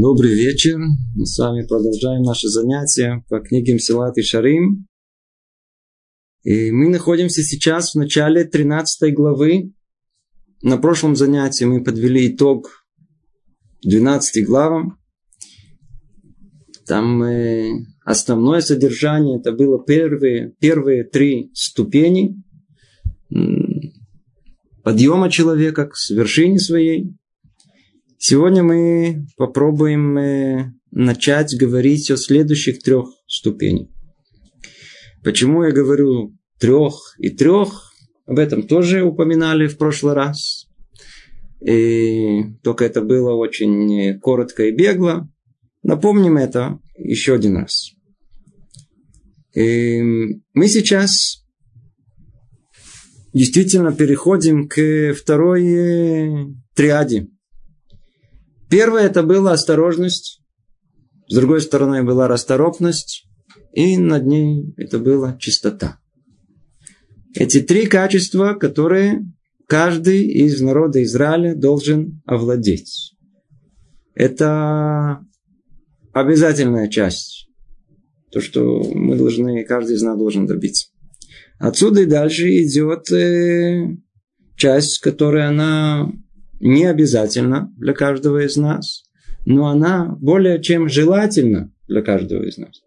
Добрый вечер. Мы с вами продолжаем наши занятия по книге Мсилат и Шарим. И мы находимся сейчас в начале 13 главы. На прошлом занятии мы подвели итог 12 главам. Там э, основное содержание это было первые, первые три ступени подъема человека к вершине своей. Сегодня мы попробуем э, начать говорить о следующих трех ступенях. Почему я говорю трех и трех? Об этом тоже упоминали в прошлый раз. И только это было очень коротко и бегло. Напомним это еще один раз. И мы сейчас действительно переходим к второй э, триаде. Первое это была осторожность, с другой стороны была расторопность, и над ней это была чистота. Эти три качества, которые каждый из народа Израиля должен овладеть. Это обязательная часть. То, что мы должны, каждый из нас должен добиться. Отсюда и дальше идет э, часть, которая она не обязательна для каждого из нас, но она более чем желательна для каждого из нас.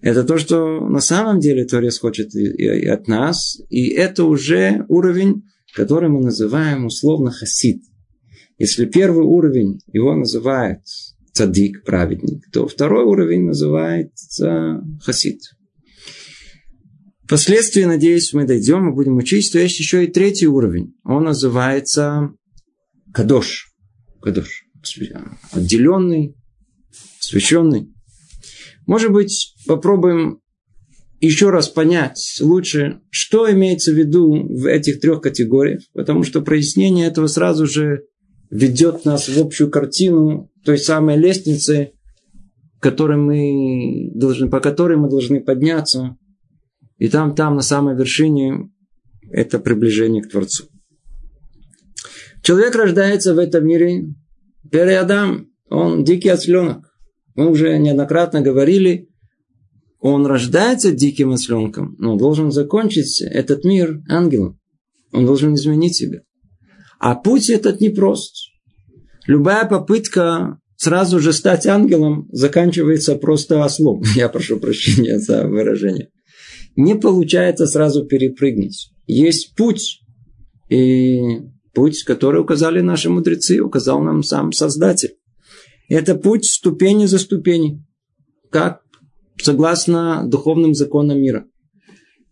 Это то, что на самом деле Творец хочет и от нас, и это уже уровень, который мы называем условно хасид. Если первый уровень его называют цадик, праведник, то второй уровень называется хасид. Впоследствии, надеюсь, мы дойдем и будем учить, что есть еще и третий уровень. Он называется кадош. Кадош. Отделенный, освященный. Может быть, попробуем еще раз понять лучше, что имеется в виду в этих трех категориях, потому что прояснение этого сразу же ведет нас в общую картину той самой лестницы, которой мы должны, по которой мы должны подняться и там, там, на самой вершине, это приближение к Творцу. Человек рождается в этом мире, первый Адам, он дикий осленок. Мы уже неоднократно говорили, он рождается диким осленком, но должен закончить этот мир ангелом. Он должен изменить себя. А путь этот непрост. Любая попытка сразу же стать ангелом заканчивается просто ослом. Я прошу прощения за выражение не получается сразу перепрыгнуть. Есть путь, и путь, который указали наши мудрецы, указал нам сам Создатель. Это путь ступени за ступени, как согласно духовным законам мира.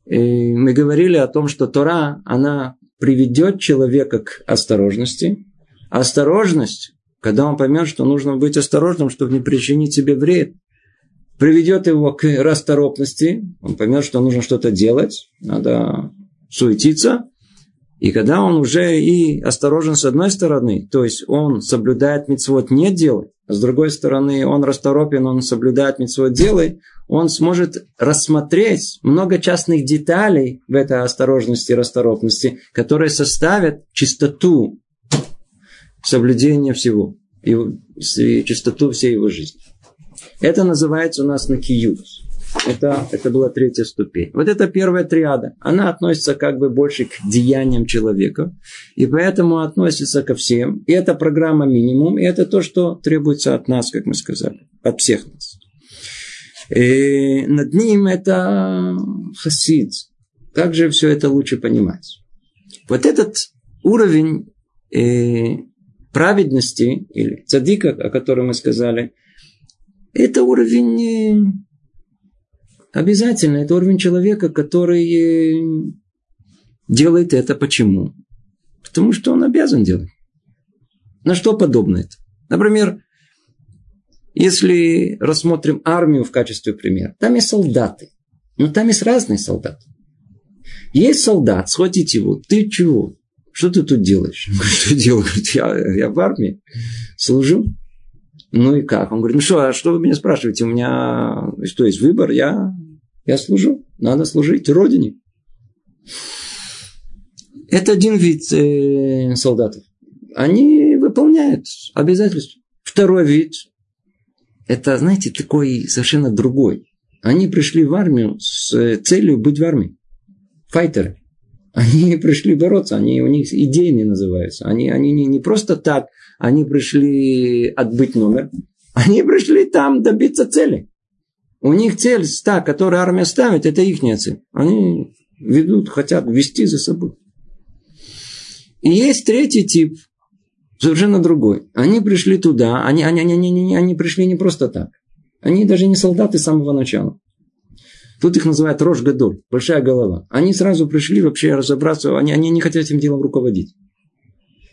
И мы говорили о том, что Тора, она приведет человека к осторожности. осторожность, когда он поймет, что нужно быть осторожным, чтобы не причинить себе вред, приведет его к расторопности, он поймет, что нужно что-то делать, надо суетиться, и когда он уже и осторожен с одной стороны, то есть он соблюдает митцвот не делай, а с другой стороны он расторопен, он соблюдает митцвот делай, он сможет рассмотреть много частных деталей в этой осторожности и расторопности, которые составят чистоту соблюдения всего, и чистоту всей его жизни. Это называется у нас накиют. Это, это была третья ступень. Вот это первая триада. Она относится как бы больше к деяниям человека. И поэтому относится ко всем. И это программа минимум. И это то, что требуется от нас, как мы сказали. От всех нас. И над ним это хасид. Как же все это лучше понимать? Вот этот уровень э, праведности или цадика, о котором мы сказали, это уровень обязательно. Это уровень человека, который э, делает это. Почему? Потому что он обязан делать. На что подобно это? Например, если рассмотрим армию в качестве примера, там есть солдаты. Но там есть разные солдаты. Есть солдат, схватите его, ты чего? Что ты тут делаешь? Что делаю? Я, я в армии служу. Ну и как? Он говорит, ну что, а что вы меня спрашиваете? У меня что есть выбор? Я, я служу. Надо служить Родине. Это один вид э, солдатов. Они выполняют обязательства. Второй вид. это, знаете, такой совершенно другой. Они пришли в армию с целью быть в армии. Файтеры. Они пришли бороться, они у них идейные называются. Они, они не, не просто так, они пришли отбыть номер. Они пришли там добиться цели. У них цель, та, которую армия ставит, это их цель. Они ведут, хотят вести за собой. И есть третий тип, совершенно другой. Они пришли туда, они, они, они, они, они, пришли не просто так. Они даже не солдаты с самого начала. Тут их называют Рош Гадоль, большая голова. Они сразу пришли вообще разобраться, они, они не хотят этим делом руководить.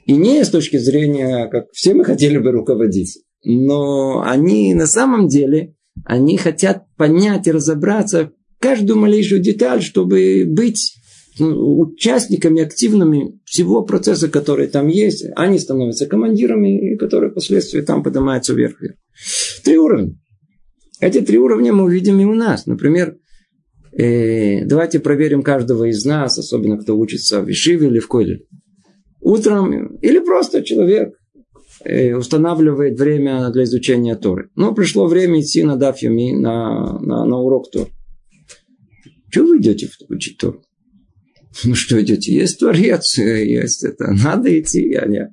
И не с точки зрения, как все мы хотели бы руководить, но они на самом деле, они хотят понять и разобраться каждую малейшую деталь, чтобы быть ну, участниками активными всего процесса, который там есть. Они становятся командирами, и которые впоследствии там поднимаются вверх-вверх. Три уровня. Эти три уровня мы увидим и у нас. Например, э, давайте проверим каждого из нас, особенно кто учится в Ишиве или в Койле. Утром или просто человек устанавливает время для изучения Торы. Но пришло время идти на Дафьюми, на, на, на урок Тор. Чего вы идете учить Тору? Ну что идете? Есть Творец, есть это. Надо идти. Я, я.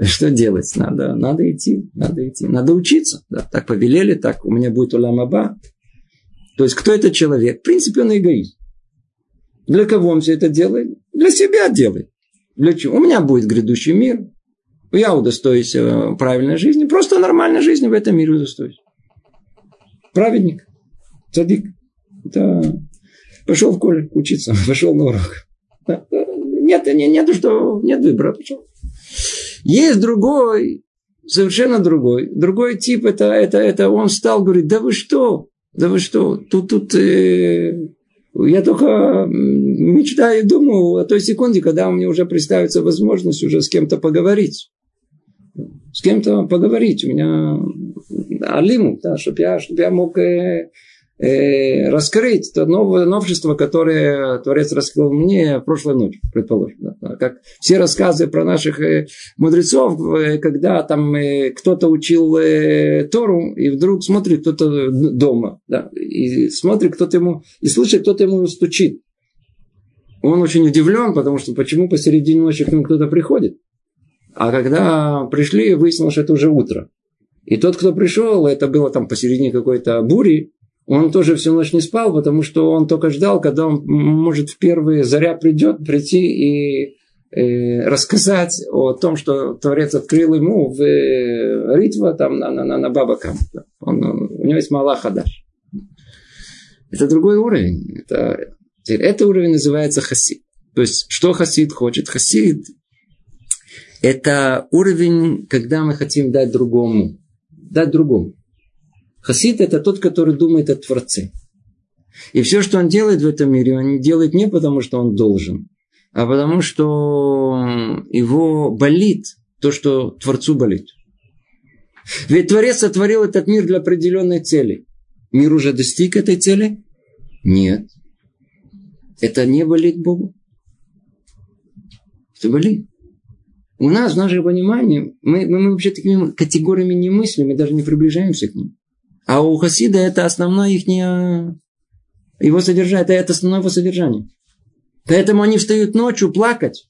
Что делать? Надо, надо идти, надо идти. Надо учиться. Да, так повелели, так у меня будет уламаба. То есть, кто этот человек? В принципе, он эгоист. Для кого он все это делает? Для себя делает. Для чего? У меня будет грядущий мир. Я удостоюсь э, правильной жизни. Просто нормальной жизни в этом мире удостоюсь. Праведник. Цадик. Это пошел в колледж учиться, пошел на урок. Нет, нет, нет, что, нет выбора. Пошел. Есть другой, совершенно другой. Другой тип, это, это, это он стал, говорит, да вы что, да вы что, тут, тут, э, я только мечтаю и думаю о той секунде, когда меня уже представится возможность уже с кем-то поговорить. С кем-то поговорить. У меня алиму, да, чтобы я, чтобы я мог э, э, раскрыть то новое новшество, которое Творец раскрыл мне прошлой ночью, предположим. Да. Как все рассказы про наших э, мудрецов, э, когда там э, кто-то учил э, Тору, и вдруг смотрит кто-то дома, да, и смотрит кто-то ему, и слышит, кто-то ему стучит. Он очень удивлен, потому что почему посередине ночи к нему кто-то приходит. А когда пришли, выяснилось, что это уже утро. И тот, кто пришел, это было там посередине какой-то бури, он тоже всю ночь не спал, потому что он только ждал, когда он, может, в первые заря придет, прийти и э, рассказать о том, что Творец открыл ему в э, Ритва, там, на, на, на, на Бабакам. Он, он, у него есть Малах Хадаш. Это другой уровень. Это, это уровень называется хасид. То есть, что хасид хочет? Хасид – это уровень, когда мы хотим дать другому. Дать другому. Хасид – это тот, который думает о Творце. И все, что он делает в этом мире, он делает не потому, что он должен, а потому, что его болит то, что Творцу болит. Ведь Творец сотворил этот мир для определенной цели. Мир уже достиг этой цели? Нет. Это не болит Богу. Это болит. У нас, в нашем понимании, мы, мы, мы вообще такими категориями не мыслим, мы даже не приближаемся к ним. А у Хасида это основное их его содержание, это, это основное его содержание. Поэтому они встают ночью плакать.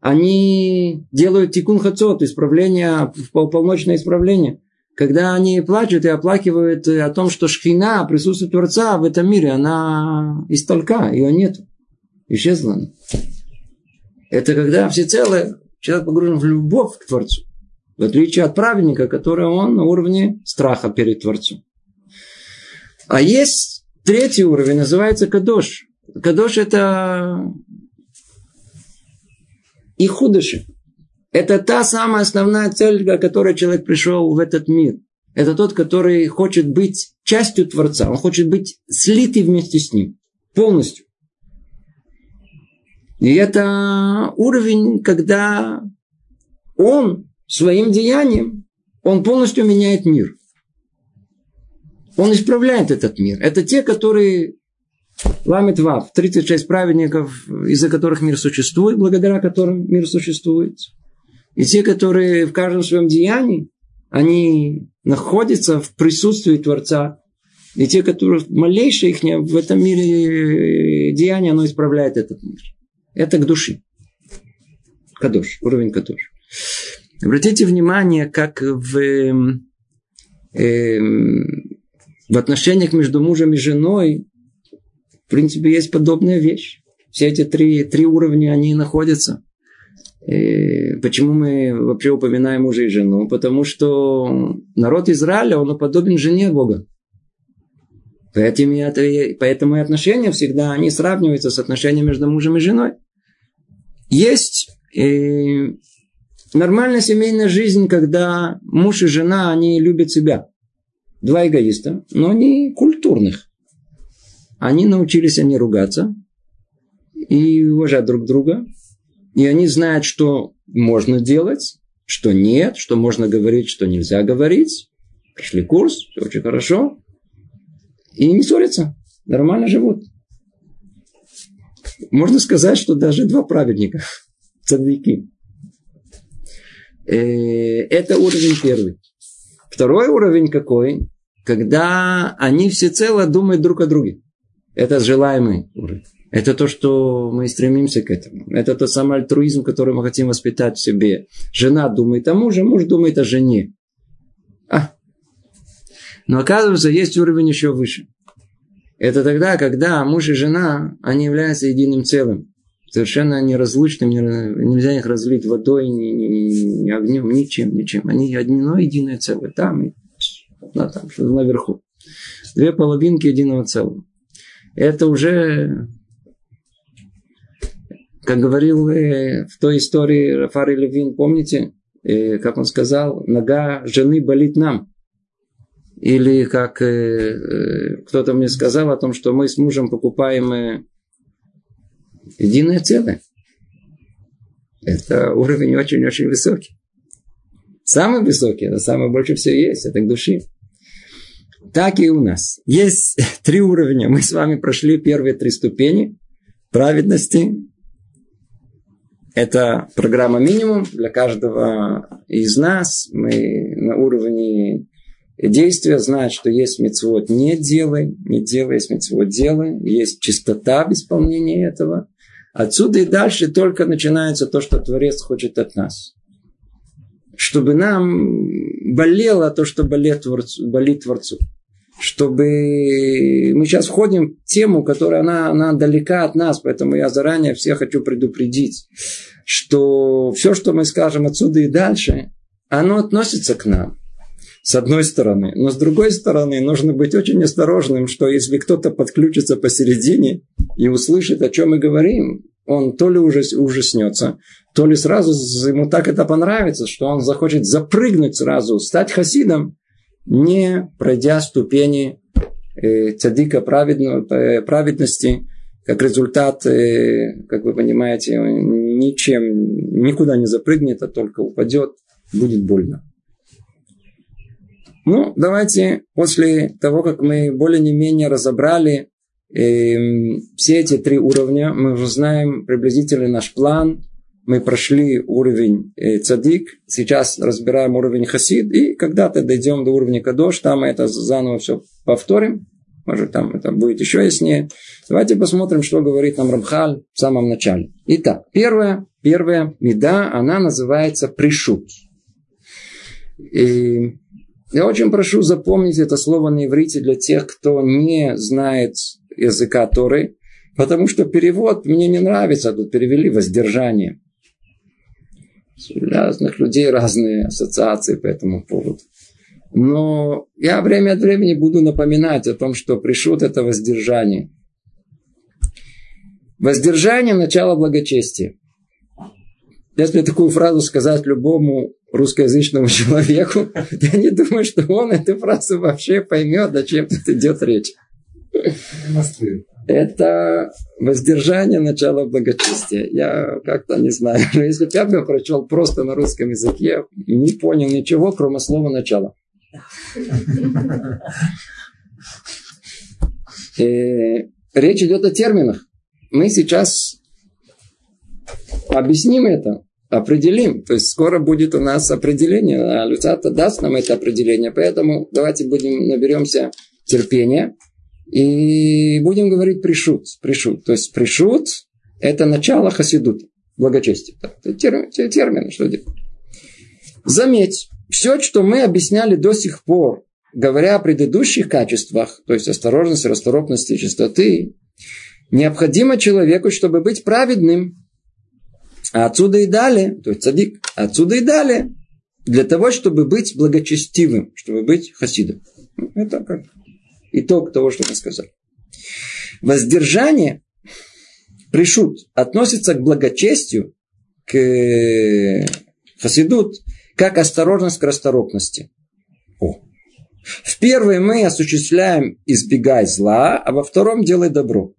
Они делают тикун хацот, исправление, полночное исправление. Когда они плачут и оплакивают о том, что шхина, присутствие Творца в этом мире, она из толка, ее нет. Исчезла. Это когда всецело человек погружен в любовь к Творцу. В отличие от праведника, который он на уровне страха перед Творцом. А есть третий уровень, называется Кадош. Кадош это и худоши. Это та самая основная цель, для которой человек пришел в этот мир. Это тот, который хочет быть частью Творца. Он хочет быть слитый вместе с ним. Полностью. И это уровень, когда он своим деянием он полностью меняет мир. Он исправляет этот мир. Это те, которые Ламит Вав, 36 праведников, из-за которых мир существует, благодаря которым мир существует. И те, которые в каждом своем деянии, они находятся в присутствии Творца. И те, которые малейшие их в этом мире э, деяния, оно исправляет этот мир. Это к души. Кадош, уровень Кадош. Обратите внимание, как в, э, э, в отношениях между мужем и женой, в принципе, есть подобная вещь. Все эти три, три уровня, они находятся. И почему мы вообще упоминаем мужа и жену? Потому что народ Израиля, он подобен жене Бога. Поэтому и отношения всегда, они сравниваются с отношениями между мужем и женой. Есть э, нормальная семейная жизнь, когда муж и жена, они любят себя. Два эгоиста, но они культурных. Они научились они ругаться и уважать друг друга. И они знают, что можно делать, что нет, что можно говорить, что нельзя говорить. Прошли курс, все очень хорошо. И не ссорятся. Нормально живут. Можно сказать, что даже два праведника, цадвики. Э, это уровень первый. Второй уровень какой? Когда они всецело думают друг о друге. Это желаемый уровень. Это то, что мы стремимся к этому. Это тот самый альтруизм, который мы хотим воспитать в себе. Жена думает о муже, муж думает о жене. А. Но оказывается, есть уровень еще выше. Это тогда, когда муж и жена, они являются единым целым. Совершенно неразлучным, нельзя их разлить водой, ни, ни, ни огнем, ничем, ничем. Они одно единое целое. Там и на, там, наверху. Две половинки единого целого. Это уже как говорил э, в той истории Рафари Левин, помните, э, как он сказал, нога жены болит нам. Или как э, кто-то мне сказал о том, что мы с мужем покупаем единое целое. Это уровень очень-очень высокий. Самый высокий, это самое больше всего есть, это к души. Так и у нас. Есть три уровня. Мы с вами прошли первые три ступени праведности, это программа минимум для каждого из нас. Мы на уровне действия знают, что есть мецвод не делай, не делай, есть мецвод делай, есть чистота в исполнении этого. Отсюда и дальше только начинается то, что Творец хочет от нас. Чтобы нам болело то, что болит Творцу. Болит Творцу чтобы мы сейчас входим в тему, которая она, она далека от нас, поэтому я заранее всех хочу предупредить, что все, что мы скажем отсюда и дальше, оно относится к нам. С одной стороны. Но с другой стороны, нужно быть очень осторожным, что если кто-то подключится посередине и услышит, о чем мы говорим, он то ли ужас, ужаснется, то ли сразу ему так это понравится, что он захочет запрыгнуть сразу, стать хасидом, не пройдя ступени э, цадика э, праведности, как результат, э, как вы понимаете, он ничем, никуда не запрыгнет, а только упадет, будет больно. Ну, давайте после того, как мы более-менее разобрали э, все эти три уровня, мы уже знаем приблизительно наш план, мы прошли уровень э, цадик, сейчас разбираем уровень хасид, и когда-то дойдем до уровня кадош, там мы это заново все повторим, может там это будет еще яснее. Давайте посмотрим, что говорит нам Рамхаль в самом начале. Итак, первая, первая меда, она называется пришут. И я очень прошу запомнить это слово на иврите для тех, кто не знает языка Торы, потому что перевод мне не нравится, тут перевели воздержание. У разных людей разные ассоциации по этому поводу. Но я время от времени буду напоминать о том, что пришут это воздержание. Воздержание – начало благочестия. Если такую фразу сказать любому русскоязычному человеку, я не думаю, что он эту фразу вообще поймет, о чем тут идет речь это воздержание начала благочестия. Я как-то не знаю. Но если бы я бы прочел просто на русском языке, не понял ничего, кроме слова начала. И э, речь идет о терминах. Мы сейчас объясним это. Определим. То есть скоро будет у нас определение. А Люцата даст нам это определение. Поэтому давайте будем, наберемся терпения. И будем говорить пришут. Пришут. То есть пришут – это начало хасидута. Благочестие. Это термин, термин что делать. Заметь, все, что мы объясняли до сих пор, говоря о предыдущих качествах, то есть осторожности, расторопности, чистоты, необходимо человеку, чтобы быть праведным. А отсюда и далее, то есть цадик, отсюда и далее, для того, чтобы быть благочестивым, чтобы быть хасидом. Это как итог того, что мы сказали. Воздержание, пришут, относится к благочестию, к хасидут, как осторожность к расторопности. О. В первой мы осуществляем избегай зла, а во втором делай добро.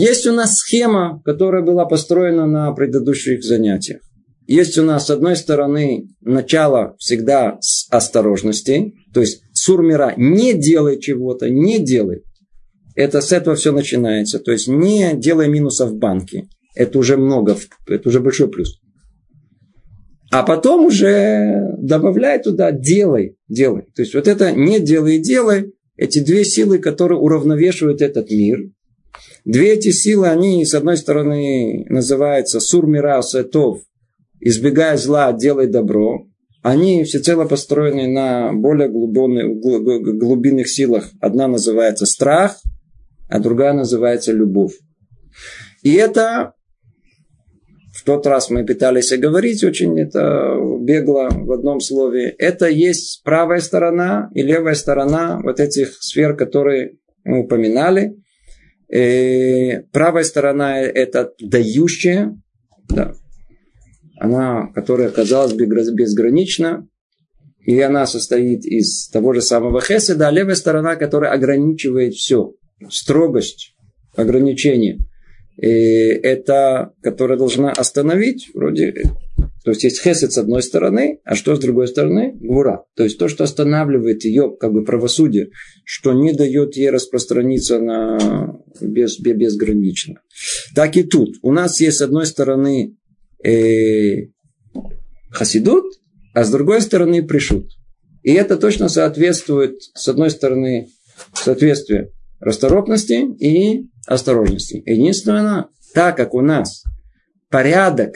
Есть у нас схема, которая была построена на предыдущих занятиях. Есть у нас, с одной стороны, начало всегда с осторожности, то есть сурмира не делай чего-то, не делай. Это с этого все начинается. То есть не делай минусов в банке это уже много, это уже большой плюс. А потом уже добавляй туда делай, делай. То есть вот это не делай и делай, эти две силы, которые уравновешивают этот мир. Две эти силы, они с одной стороны называются сурмира сетов, избегая зла, делай добро. Они всецело построены на более глубинных, глубинных силах. Одна называется страх, а другая называется любовь. И это в тот раз мы пытались говорить очень это бегло в одном слове. Это есть правая сторона и левая сторона вот этих сфер, которые мы упоминали. И правая сторона это дающая, да, она, которая казалась безгранична, и она состоит из того же самого хеседа, а левая сторона, которая ограничивает все. Строгость, ограничение – и это, которая должна остановить, вроде, то есть есть хесед с одной стороны, а что с другой стороны? Гура. То есть то, что останавливает ее как бы правосудие, что не дает ей распространиться на без, без, безгранично. Так и тут. У нас есть с одной стороны э, хасидут, а с другой стороны пришут. И это точно соответствует, с одной стороны, соответствие расторопности и осторожности. Единственное, так как у нас порядок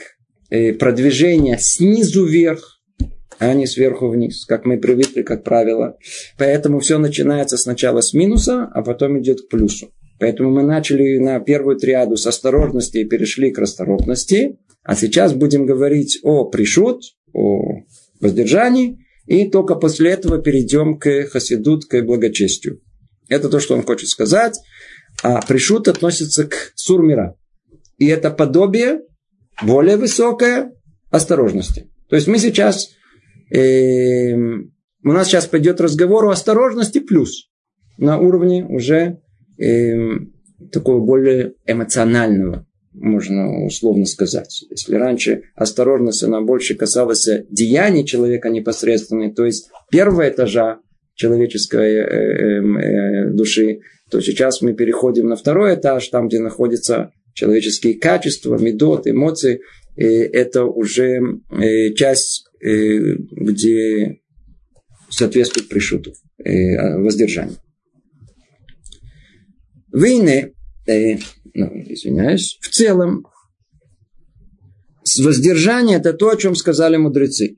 э, продвижения снизу вверх, а не сверху вниз, как мы привыкли, как правило. Поэтому все начинается сначала с минуса, а потом идет к плюсу. Поэтому мы начали на первую триаду с осторожности и перешли к расторопности. А сейчас будем говорить о пришут, о воздержании. И только после этого перейдем к хасидут, к благочестию. Это то, что он хочет сказать. А пришут относится к сурмира. И это подобие более высокое осторожности. То есть мы сейчас, э, у нас сейчас пойдет разговор о осторожности плюс на уровне уже э, такого более эмоционального, можно условно сказать. Если раньше осторожность, она больше касалась деяний человека непосредственно, то есть первого этажа человеческой э, э, э, души, то сейчас мы переходим на второй этаж, там, где находятся человеческие качества, медот, эмоции. Это уже часть, где соответствует пришуту, воздержанию. Войны, ну, извиняюсь, в целом, воздержание это то, о чем сказали мудрецы.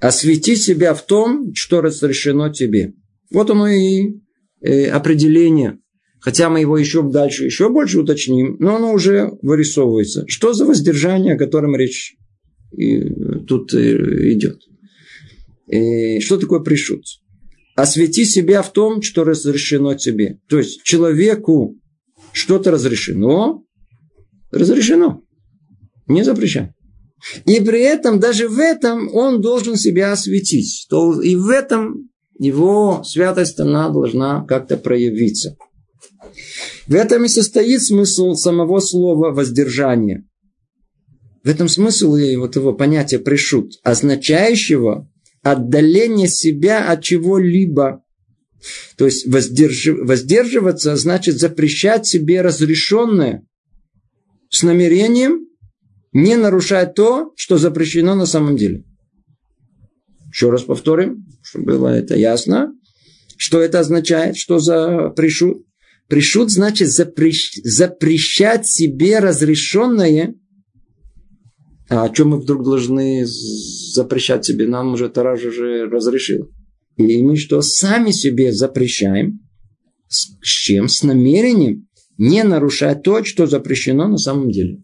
Освети себя в том, что разрешено тебе. Вот оно и определение Хотя мы его еще дальше, еще больше уточним, но оно уже вырисовывается. Что за воздержание, о котором речь тут э, идет? И что такое пришут? Освети себя в том, что разрешено тебе. То есть человеку что-то разрешено, разрешено. Не запрещай. И при этом, даже в этом, он должен себя осветить. То и в этом его святость, она должна как-то проявиться. В этом и состоит смысл самого слова воздержание. В этом смысл и вот его понятия пришут, означающего отдаление себя от чего-либо. То есть воздерж... воздерживаться значит запрещать себе разрешенное. с намерением не нарушать то, что запрещено на самом деле. Еще раз повторим, чтобы было это ясно. Что это означает? Что за пришут? Пришут значит запрещ... запрещать себе разрешенное. А о чем мы вдруг должны запрещать себе? Нам уже Тараж уже разрешил. И мы что, сами себе запрещаем? С чем? С намерением не нарушать то, что запрещено на самом деле.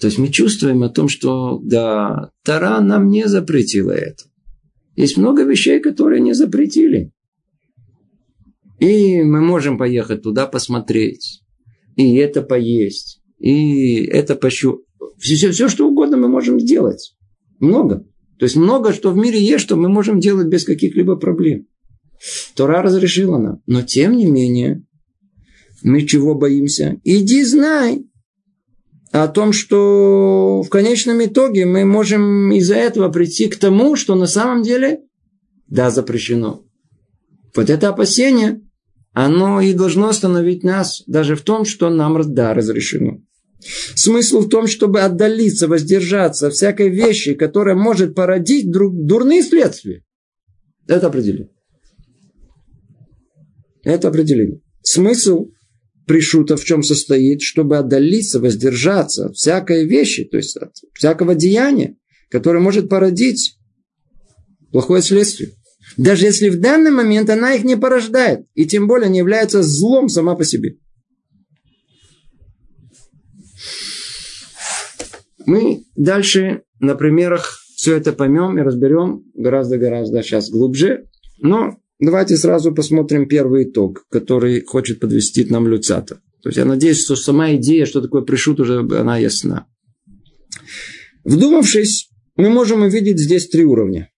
То есть мы чувствуем о том, что да, Тара нам не запретила это. Есть много вещей, которые не запретили. И мы можем поехать туда посмотреть. И это поесть. И это пощу. Все, все, все, что угодно мы можем сделать. Много. То есть много, что в мире есть, что мы можем делать без каких-либо проблем. Тора разрешила нам. Но тем не менее, мы чего боимся? Иди знай о том, что в конечном итоге мы можем из-за этого прийти к тому, что на самом деле да, запрещено. Вот это опасение, оно и должно остановить нас даже в том, что нам да, разрешено. Смысл в том, чтобы отдалиться, воздержаться от всякой вещи, которая может породить дурные следствия. Это определение. Это определение. Смысл пришута в чем состоит, чтобы отдалиться, воздержаться от всякой вещи, то есть от всякого деяния, которое может породить плохое следствие. Даже если в данный момент она их не порождает, и тем более не является злом сама по себе. Мы дальше на примерах все это поймем и разберем гораздо-гораздо сейчас глубже. Но Давайте сразу посмотрим первый итог, который хочет подвести нам Люцата. То есть я надеюсь, что сама идея, что такое пришут, уже она ясна. Вдумавшись, мы можем увидеть здесь три уровня.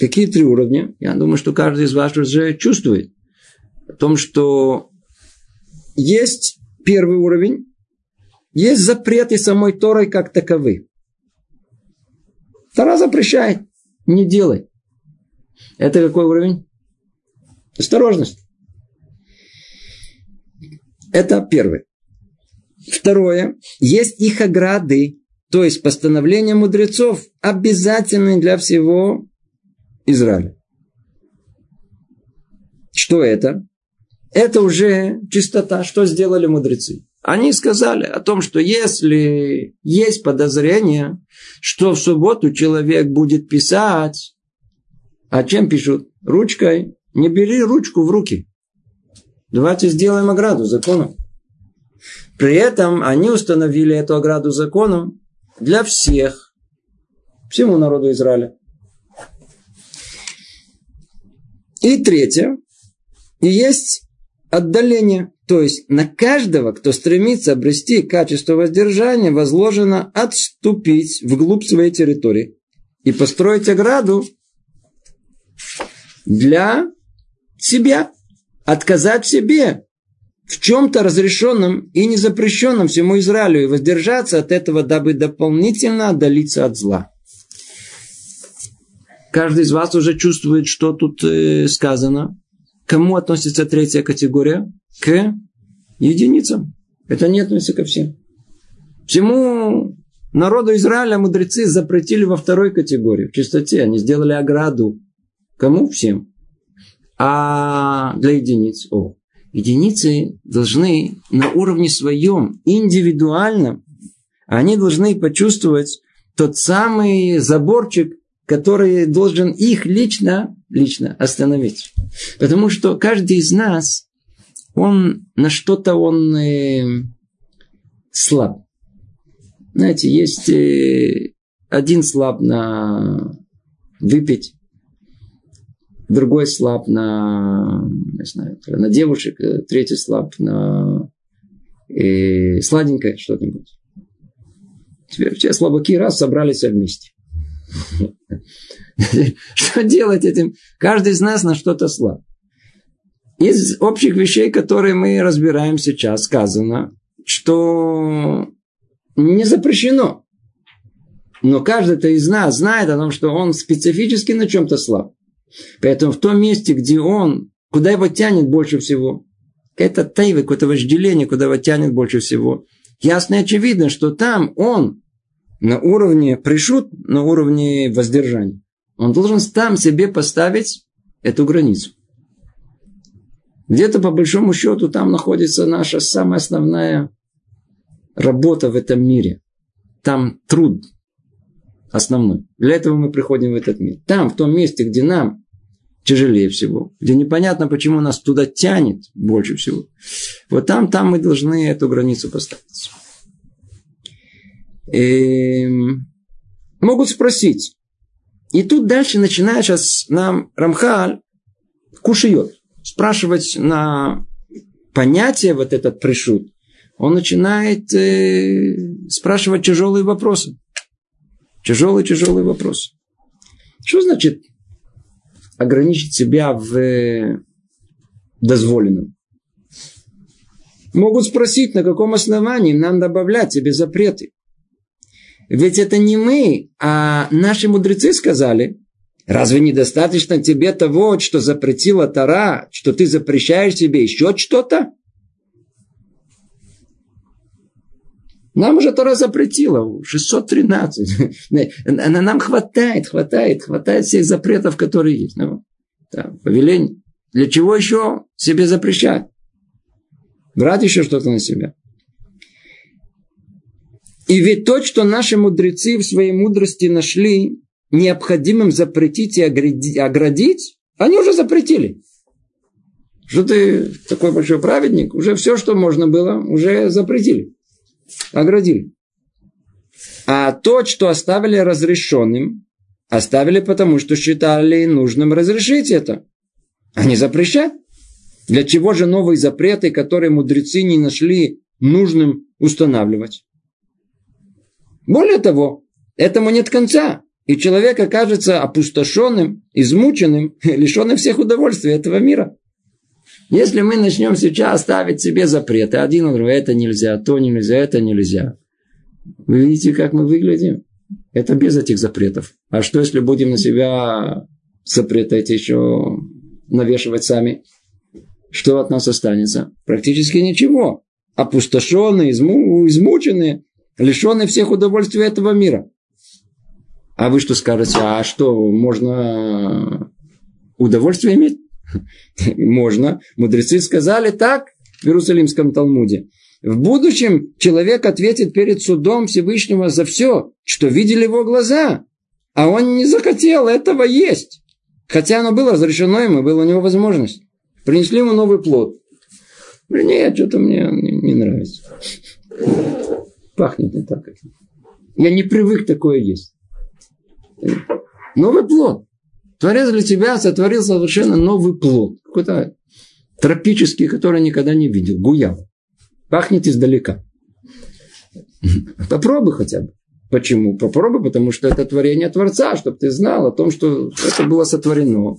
Какие три уровня? Я думаю, что каждый из вас уже чувствует о том, что есть первый уровень, есть запреты самой Торой как таковы. Тора запрещает, не делай. Это какой уровень? Осторожность. Это первое. Второе. Есть их ограды, то есть постановления мудрецов, обязательные для всего Израиля. Что это? Это уже чистота. Что сделали мудрецы? Они сказали о том, что если есть подозрение, что в субботу человек будет писать, а чем пишут? Ручкой. Не бери ручку в руки. Давайте сделаем ограду законом. При этом они установили эту ограду законом для всех, всему народу Израиля. И третье, и есть отдаление. То есть на каждого, кто стремится обрести качество воздержания, возложено отступить вглубь своей территории и построить ограду для себя. Отказать себе в чем-то разрешенном и не запрещенном всему Израилю и воздержаться от этого, дабы дополнительно отдалиться от зла. Каждый из вас уже чувствует, что тут э, сказано. Кому относится третья категория? К единицам. Это не относится ко всем. Всему народу Израиля мудрецы запретили во второй категории, в чистоте. Они сделали ограду Кому? Всем. А для единиц? О, единицы должны на уровне своем, индивидуальном, они должны почувствовать тот самый заборчик, который должен их лично, лично остановить. Потому что каждый из нас, он на что-то он э, слаб. Знаете, есть э, один слаб на выпить, другой слаб на, не знаю, на девушек, э, третий слаб на и сладенькое что-нибудь. Теперь все слабаки раз собрались вместе. Что делать этим? Каждый из нас на что-то слаб. Из общих вещей, которые мы разбираем сейчас, сказано, что не запрещено. Но каждый-то из нас знает о том, что он специфически на чем-то слаб. Поэтому в том месте, где он, куда его тянет больше всего, Это тайвы, какое-то вожделение, куда его тянет больше всего. Ясно и очевидно, что там он на уровне пришут, на уровне воздержания. Он должен там себе поставить эту границу. Где-то по большому счету там находится наша самая основная работа в этом мире. Там труд основной. Для этого мы приходим в этот мир. Там, в том месте, где нам тяжелее всего, где непонятно, почему нас туда тянет больше всего. Вот там, там мы должны эту границу поставить. Эм, могут спросить. И тут дальше начинает сейчас нам Рамхаль кушает. Спрашивать на понятие вот этот пришут. Он начинает э, спрашивать тяжелые вопросы. Тяжелый-тяжелый вопрос. Что значит ограничить себя в э, дозволенном? Могут спросить, на каком основании нам добавлять себе запреты. Ведь это не мы, а наши мудрецы сказали, разве недостаточно тебе того, что запретила Тара, что ты запрещаешь себе еще что-то? Нам уже Тора запретила, 613. Нам хватает, хватает, хватает всех запретов, которые есть. Ну, да, повеление. Для чего еще себе запрещать? Брать еще что-то на себя. И ведь то, что наши мудрецы в своей мудрости нашли необходимым запретить и оградить, они уже запретили. Что ты такой большой праведник? Уже все, что можно было, уже запретили оградили. А то, что оставили разрешенным, оставили потому, что считали нужным разрешить это, а не запрещать. Для чего же новые запреты, которые мудрецы не нашли нужным устанавливать? Более того, этому нет конца. И человек окажется опустошенным, измученным, лишенным всех удовольствий этого мира. Если мы начнем сейчас ставить себе запреты, один он говорит, это нельзя, то нельзя, это нельзя. Вы видите, как мы выглядим? Это без этих запретов. А что, если будем на себя запреты эти еще навешивать сами? Что от нас останется? Практически ничего. Опустошенные, изму, измученные, лишенные всех удовольствий этого мира. А вы что скажете? А что, можно удовольствие иметь? Можно. Мудрецы сказали так в Иерусалимском Талмуде. В будущем человек ответит перед судом Всевышнего за все, что видели его глаза. А он не захотел этого есть. Хотя оно было разрешено ему, была у него возможность. Принесли ему новый плод. Нет, что-то мне не, не нравится. Пахнет не так. Я не привык такое есть. Новый плод. Творец для тебя сотворил совершенно новый плод. Какой-то тропический, который никогда не видел. Гуял. Пахнет издалека. Попробуй хотя бы. Почему? Попробуй, потому что это творение Творца, чтобы ты знал о том, что это было сотворено.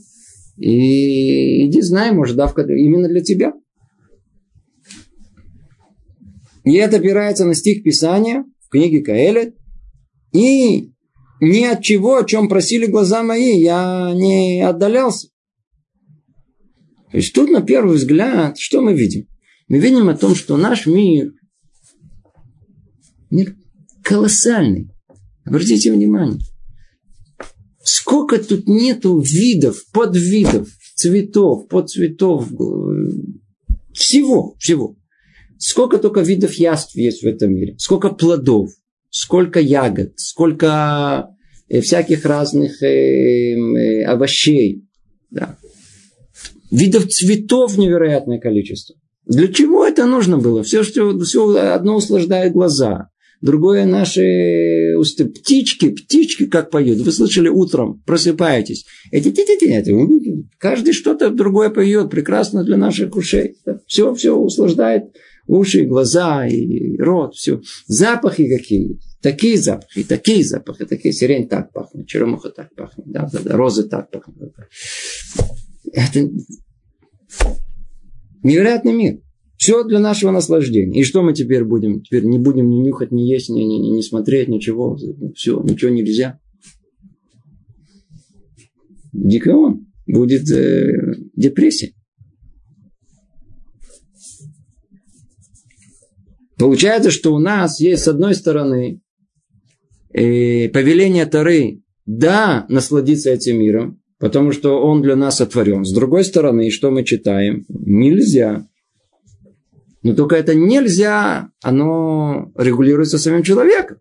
И иди знай, может, давка именно для тебя. И это опирается на стих Писания в книге Каэлет. И ни от чего, о чем просили глаза мои, я не отдалялся. То есть тут на первый взгляд, что мы видим? Мы видим о том, что наш мир, мир колоссальный. Обратите внимание. Сколько тут нету видов, подвидов, цветов, подцветов, всего, всего. Сколько только видов яств есть в этом мире. Сколько плодов сколько ягод, сколько э, всяких разных э, э, овощей. Да. Видов цветов невероятное количество. Для чего это нужно было? Все, что, все одно услаждает глаза. Другое наши усты. Птички, птички как поют. Вы слышали утром, просыпаетесь. Эти ти ти ти Каждый что-то другое поет. Прекрасно для наших ушей. Все, все услаждает уши, глаза и рот, все. Запахи какие. Такие запахи, такие запахи, такие. Сирень так пахнет, черемуха так пахнет, да, да, да, розы так пахнут. Это невероятный мир. Все для нашего наслаждения. И что мы теперь будем? Теперь не будем ни нюхать, ни есть, ни, ни, ни, ни смотреть, ничего. Все, ничего нельзя. Дикаон. Будет э, депрессия. Получается, что у нас есть с одной стороны э, повеление Тары, да, насладиться этим миром, потому что он для нас сотворен. С другой стороны, что мы читаем? Нельзя. Но только это нельзя, оно регулируется самим человеком.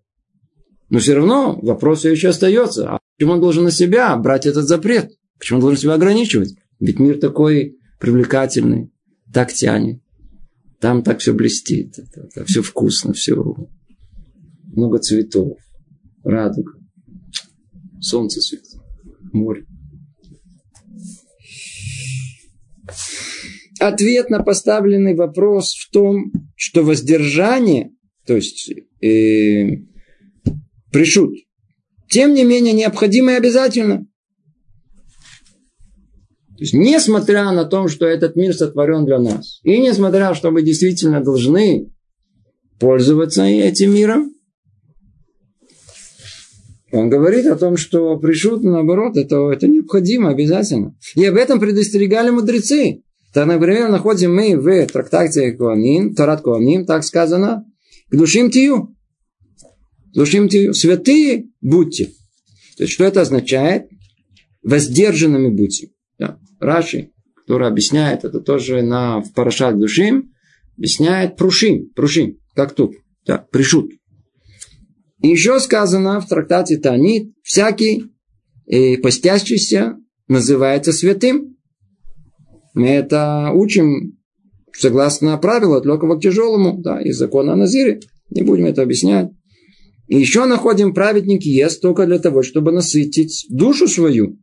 Но все равно вопрос еще остается. А почему он должен на себя брать этот запрет? Почему он должен себя ограничивать? Ведь мир такой привлекательный, так тянет. Там так все блестит, это, это все вкусно, все много цветов, радуга, солнце светит, море. Ответ на поставленный вопрос в том, что воздержание, то есть э, пришут, тем не менее необходимо и обязательно. То есть, несмотря на то, что этот мир сотворен для нас, и несмотря, что мы действительно должны пользоваться этим миром, он говорит о том, что пришут, наоборот, это, это необходимо обязательно. И об этом предостерегали мудрецы. Так, например, находим мы в трактате Куаним, Тарат Куаним, так сказано, к душим тию. Душим тию. Святые будьте. То есть, что это означает? Воздержанными будьте. Раши, который объясняет это тоже на, в Парашат Душим, объясняет прушим, прушим, как тут, да, пришут. И еще сказано в трактате Танит, всякий э, постящийся называется святым. Мы это учим согласно правилу от легкого к тяжелому, да, из закона о Назире. Не будем это объяснять. И еще находим праведник ест только для того, чтобы насытить душу свою.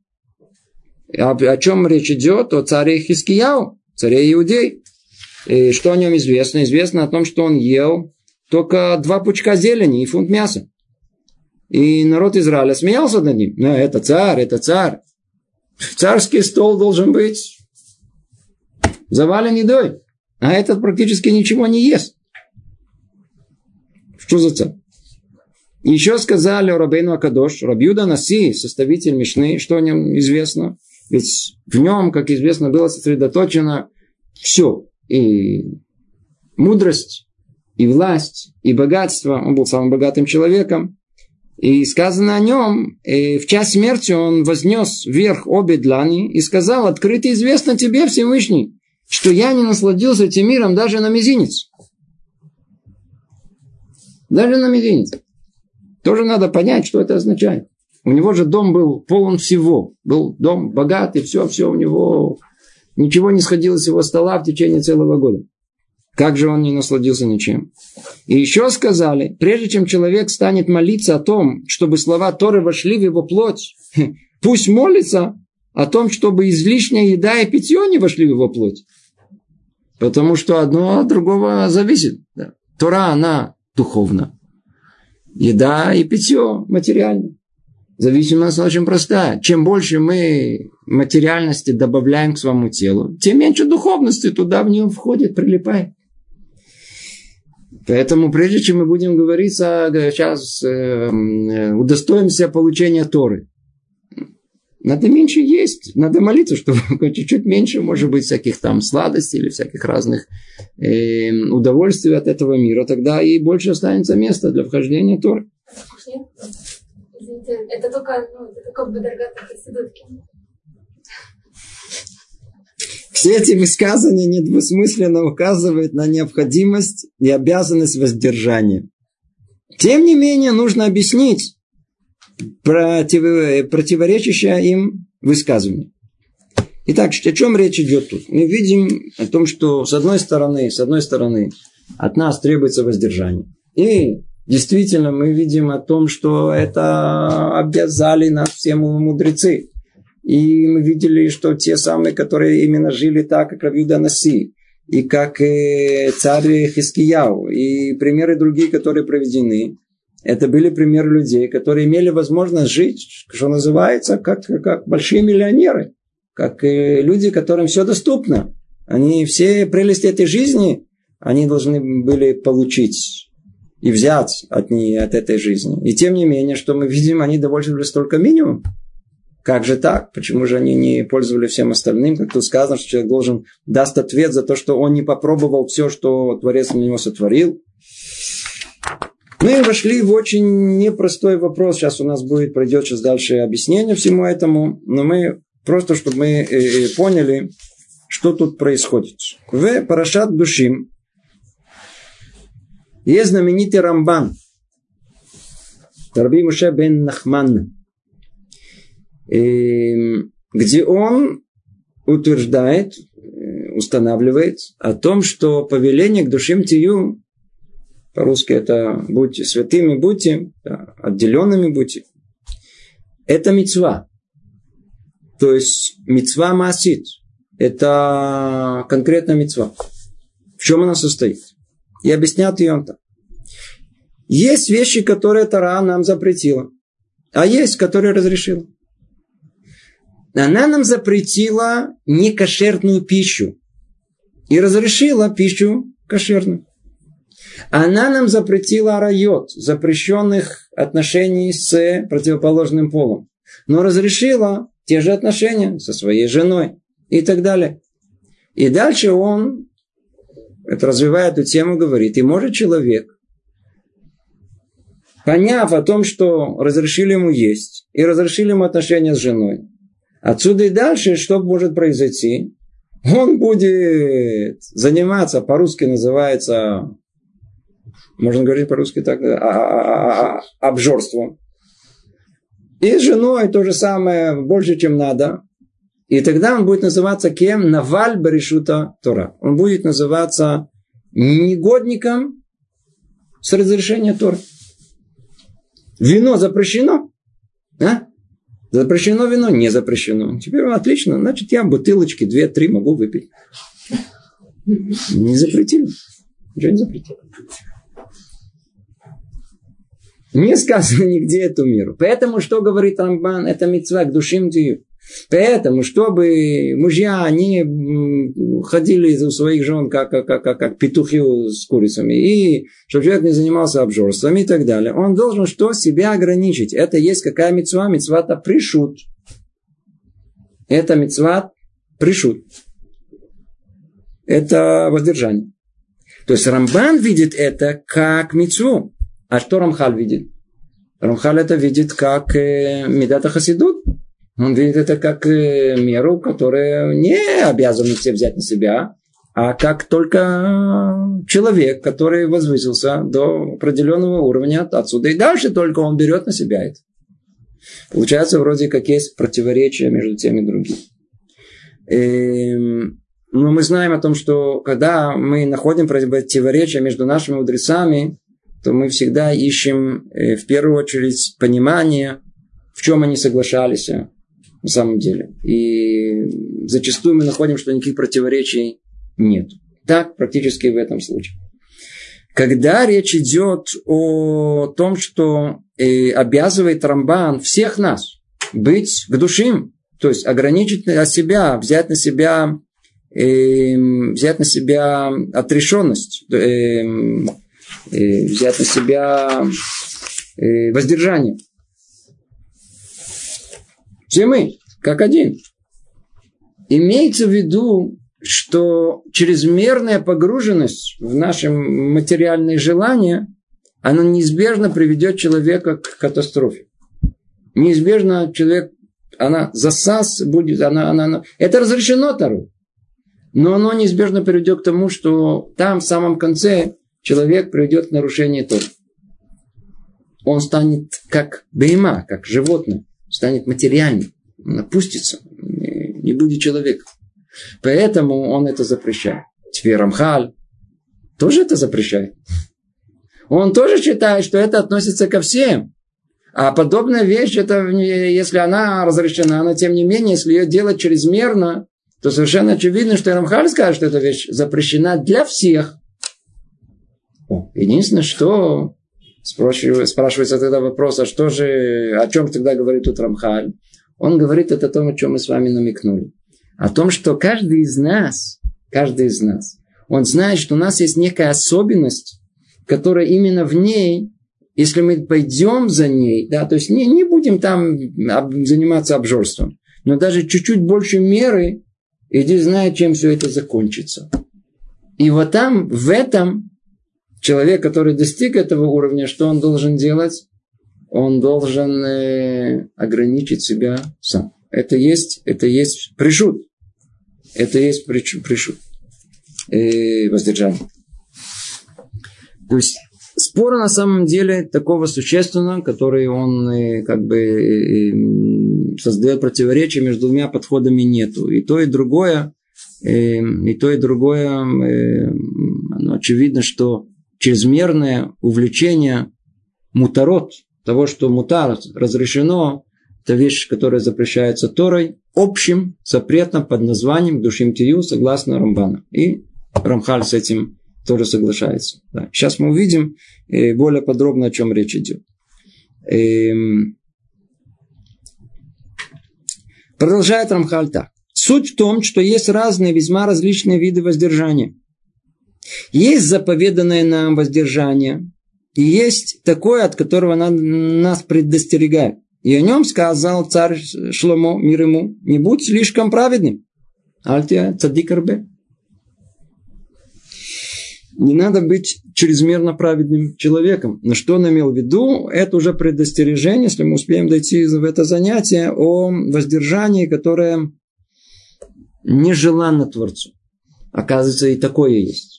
О, о чем речь идет? О царе Хискияу, царе Иудей. И что о нем известно? Известно о том, что он ел только два пучка зелени и фунт мяса. И народ Израиля смеялся над ним. Ну, это царь, это царь. Царский стол должен быть завален едой. А этот практически ничего не ест. Что за царь? Еще сказали о Рабейну Акадош, Рабьюда Наси, составитель Мишны, что о нем известно. Ведь в нем, как известно, было сосредоточено все. И мудрость, и власть, и богатство. Он был самым богатым человеком. И сказано о нем, и в час смерти он вознес вверх обе длани и сказал, открыто известно тебе, Всевышний, что я не насладился этим миром даже на мизинец. Даже на мизинец. Тоже надо понять, что это означает. У него же дом был полон всего. Был дом богатый, все, все у него. Ничего не сходило с его стола в течение целого года. Как же он не насладился ничем? И еще сказали, прежде чем человек станет молиться о том, чтобы слова Торы вошли в его плоть, пусть молится о том, чтобы излишняя еда и питье не вошли в его плоть. Потому что одно от другого зависит. Тора, она духовна. Еда и питье материально. Зависимость очень простая. Чем больше мы материальности добавляем к своему телу, тем меньше духовности туда в нее входит, прилипает. Поэтому прежде чем мы будем говорить, сейчас э, э, удостоимся получения Торы. Надо меньше есть, надо молиться, чтобы чуть-чуть меньше, может быть, всяких там сладостей или всяких разных э, удовольствий от этого мира. Тогда и больше останется места для вхождения Торы. Извините, это только, ну, это только Бадаргат Хасидутки. Все эти высказывания недвусмысленно указывают на необходимость и обязанность воздержания. Тем не менее, нужно объяснить против, противоречащее им высказывание. Итак, о чем речь идет тут? Мы видим о том, что с одной стороны, с одной стороны, от нас требуется воздержание. И действительно мы видим о том, что это обязали нас все мудрецы. И мы видели, что те самые, которые именно жили так, как Равиуда Наси, и как э, царь Хискияу, и примеры другие, которые проведены, это были примеры людей, которые имели возможность жить, что называется, как, как большие миллионеры, как э, люди, которым все доступно. Они все прелести этой жизни, они должны были получить и взять от, нее, от этой жизни. И тем не менее, что мы видим, они довольствовались только минимум. Как же так? Почему же они не пользовались всем остальным? Как тут сказано, что человек должен даст ответ за то, что он не попробовал все, что Творец на него сотворил. Мы вошли в очень непростой вопрос. Сейчас у нас будет, пройдет сейчас дальше объяснение всему этому. Но мы просто, чтобы мы э, э, поняли, что тут происходит. В Парашат Душим есть знаменитый Рамбан. Раби Муше бен Нахман. Где он утверждает, э, устанавливает о том, что повеление к душим тию по-русски это будьте святыми, будьте, да, отделенными будьте. Это мецва. То есть мецва масит. Это конкретная мецва. В чем она состоит? И объяснят ее так. Есть вещи, которые Тара нам запретила. А есть, которые разрешила. Она нам запретила некошерную пищу. И разрешила пищу кошерную. Она нам запретила райот, запрещенных отношений с противоположным полом. Но разрешила те же отношения со своей женой и так далее. И дальше он, это развивая эту тему, говорит, и может человек, поняв о том, что разрешили ему есть, и разрешили ему отношения с женой, отсюда и дальше, что может произойти? Он будет заниматься, по-русски называется можно говорить по-русски так, а, а, а, обжорством. И с женой то же самое, больше, чем надо. И тогда он будет называться кем? Наваль Баришута Тора. Он будет называться негодником с разрешения Тора. Вино запрещено? А? Запрещено вино? Не запрещено. Теперь отлично. Значит, я бутылочки две-три могу выпить. Не запретили. Ничего не запретили. Не сказано нигде эту миру. Поэтому, что говорит Рамбан, это мецва к душим дию. Поэтому, чтобы мужья не ходили у своих жен как, как, как, как, как петухи с курицами, и чтобы человек не занимался обжорством и так далее, он должен что? Себя ограничить. Это есть какая мецва? Мецва-то пришут. Это мецва пришут. Это воздержание. То есть Рамбан видит это как мецву. А что Рамхаль видит? Рамхаль это видит как э, Медата Хасидут. Он видит это как э, меру, которую не обязаны все взять на себя, а как только человек, который возвысился до определенного уровня, отсюда и дальше только он берет на себя это. Получается, вроде как есть противоречие между тем и другим. Эм, но мы знаем о том, что когда мы находим противоречие между нашими мудрецами, то мы всегда ищем э, в первую очередь понимание, в чем они соглашались на самом деле. И зачастую мы находим, что никаких противоречий нет. Так практически в этом случае. Когда речь идет о том, что э, обязывает Рамбан всех нас быть к душим, то есть ограничить себя, взять на себя, э, взять на себя отрешенность, э, взять на себя э, воздержание. Все мы, как один. Имеется в виду, что чрезмерная погруженность в наши материальные желания, она неизбежно приведет человека к катастрофе. Неизбежно человек, она засас будет, она, она, она. Это разрешено Тару. Но оно неизбежно приведет к тому, что там в самом конце человек приведет к нарушению Торы. Он станет как бейма, как животное, станет материальным, он опустится, не будет человека. Поэтому он это запрещает. Теперь Рамхаль тоже это запрещает. Он тоже считает, что это относится ко всем. А подобная вещь, это, если она разрешена, но тем не менее, если ее делать чрезмерно, то совершенно очевидно, что Рамхаль скажет, что эта вещь запрещена для всех. Единственное, что спрашивается тогда вопрос, а что же, о чем тогда говорит тут Рамхаль? Он говорит это о том, о чем мы с вами намекнули. О том, что каждый из нас, каждый из нас, он знает, что у нас есть некая особенность, которая именно в ней, если мы пойдем за ней, да, то есть не, не будем там заниматься обжорством, но даже чуть-чуть больше меры, иди знает, чем все это закончится. И вот там, в этом человек, который достиг этого уровня, что он должен делать? Он должен э, ограничить себя сам. Это есть, это есть пришут. Это есть пришут. Э, воздержание. То есть спора на самом деле такого существенного, который он э, как бы э, э, создает противоречие между двумя подходами нету. И то, и другое, и то, и другое, оно очевидно, что чрезмерное увлечение мутарот, того, что мутар разрешено, это вещь, которая запрещается Торой, общим запретом под названием Душим Тию, согласно Рамбану. И Рамхаль с этим тоже соглашается. Да. Сейчас мы увидим э, более подробно, о чем речь идет. Эм... Продолжает Рамхаль так. Суть в том, что есть разные, весьма различные виды воздержания. Есть заповеданное нам воздержание, и есть такое, от которого нас предостерегает. И о нем сказал царь Шломо, мир ему, не будь слишком праведным. Альтия цадик не надо быть чрезмерно праведным человеком. Но что он имел в виду? Это уже предостережение, если мы успеем дойти в это занятие, о воздержании, которое нежеланно Творцу. Оказывается, и такое есть.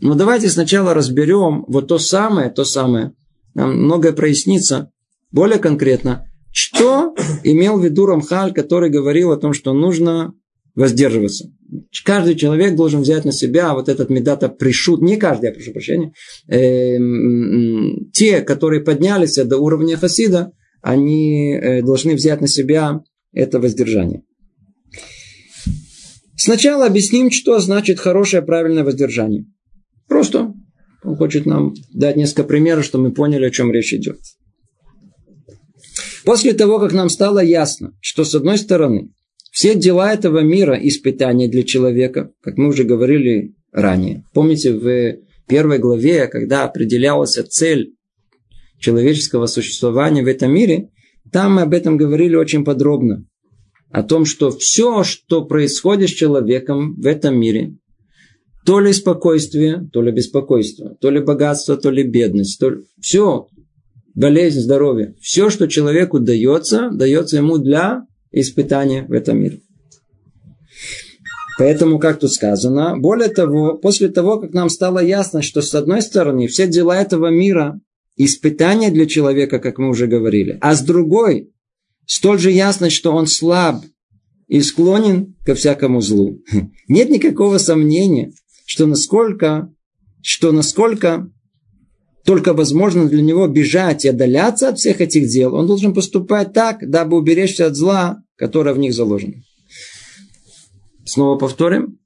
Но давайте сначала разберем вот то самое, то самое. Нам многое прояснится более конкретно. Что имел в виду Рамхаль, который говорил о том, что нужно воздерживаться. Каждый человек должен взять на себя вот этот медата пришут, не каждый, я прошу прощения, э, те, которые поднялись до уровня хасида, они э, должны взять на себя это воздержание. Сначала объясним, что значит хорошее, правильное воздержание. Просто он хочет нам дать несколько примеров, чтобы мы поняли, о чем речь идет. После того, как нам стало ясно, что с одной стороны все дела этого мира – испытания для человека, как мы уже говорили ранее. Помните, в первой главе, когда определялась цель человеческого существования в этом мире, там мы об этом говорили очень подробно. О том, что все, что происходит с человеком в этом мире, то ли спокойствие, то ли беспокойство, то ли богатство, то ли бедность, то ли... все, болезнь, здоровье, все, что человеку дается, дается ему для испытания в этом мире. Поэтому, как тут сказано, более того, после того, как нам стало ясно, что с одной стороны все дела этого мира испытания для человека, как мы уже говорили, а с другой столь же ясно, что он слаб и склонен ко всякому злу. Нет никакого сомнения, что насколько, что насколько только возможно для него бежать и отдаляться от всех этих дел, он должен поступать так, дабы уберечься от зла, которое в них заложено. Снова повторим.